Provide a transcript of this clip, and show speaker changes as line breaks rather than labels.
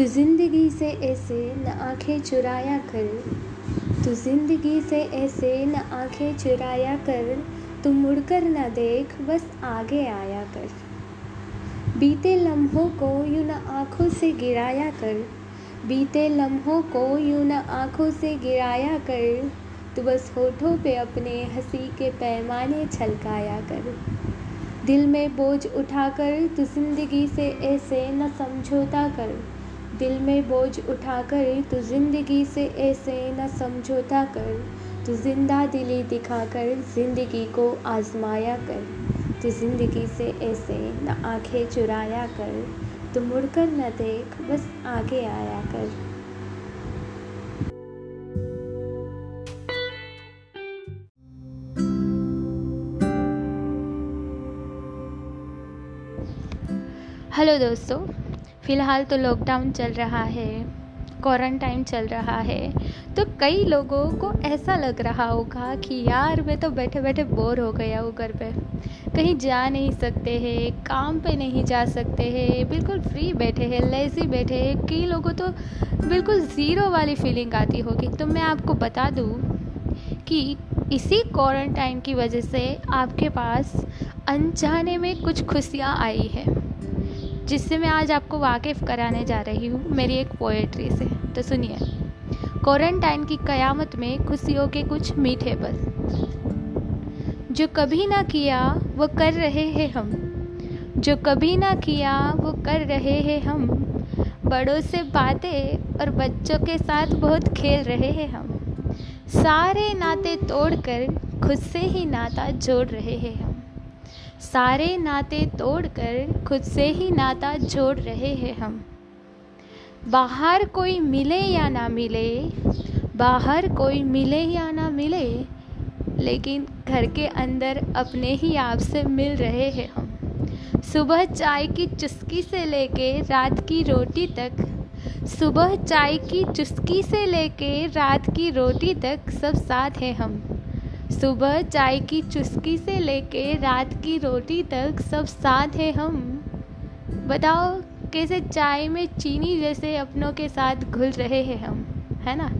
तू ज़िंदगी से ऐसे न आँखें चुराया कर। तू ज़िंदगी से ऐसे न आँखें चुराया कर। तू मुड़कर न देख, बस आगे आया कर। बीते लम्हों को यूँ न आँखों से गिराया कर। बीते लम्हों को यूँ न आँखों से गिराया कर। तू बस होठों पे अपने हँसी के पैमाने छलकाया कर। दिल में बोझ उठाकर तू ज़िंदगी से ऐसे न समझौता कर। दिल में बोझ उठा कर, तू ज़िंदगी से ऐसे न समझौता कर, तू ज़िंदा दिली दिखा कर, ज़िंदगी को आजमाया कर, तू ज़िंदगी से ऐसे न आँखें चुराया कर, तू मुड़कर न देख, बस आगे आया कर। हेलो दोस्तों फ़िलहाल तो लॉकडाउन चल रहा है क्वारंटाइन चल रहा है तो कई लोगों को ऐसा लग रहा होगा कि यार मैं तो बैठे बैठे बोर हो गया हूँ घर पे। कहीं जा नहीं सकते हैं, काम पे नहीं जा सकते हैं, बिल्कुल फ्री बैठे हैं लेज़ी बैठे हैं, कई लोगों तो बिल्कुल ज़ीरो वाली फीलिंग आती होगी। तो मैं आपको बता दूँ कि इसी क्वारंटाइन की वजह से आपके पास अनजाने में कुछ खुशियाँ आई हैं। जिससे मैं आज आपको वाकिफ़ कराने जा रही हूँ, मेरी एक पोएट्री से। तो सुनिए। क्वारंटाइन की क़यामत में खुशियों के कुछ मीठे पल। जो कभी ना किया, वो कर रहे हैं हम। जो कभी ना किया, वो कर रहे हैं हम। बड़ों से बातें और बच्चों के साथ बहुत खेल रहे हैं हम। सारे नाते तोड़कर खुद से ही नाता जोड़ रहे हैं हम। सारे नाते तोड़कर खुद से ही नाता जोड़ रहे हैं हम। बाहर कोई मिले या ना मिले, बाहर कोई मिले या ना मिले, लेकिन घर के अंदर अपने ही आप से मिल रहे हैं हम। सुबह चाय की चुस्की से लेके रात की रोटी तक, सुबह चाय की चुस्की से लेके रात की रोटी तक सब साथ हैं हम। सुबह चाय की चुस्की से लेके रात की रोटी तक सब साथ हैं हम। बताओ, कैसे चाय में चीनी जैसे अपनों के साथ घुल रहे हैं हम, है ना?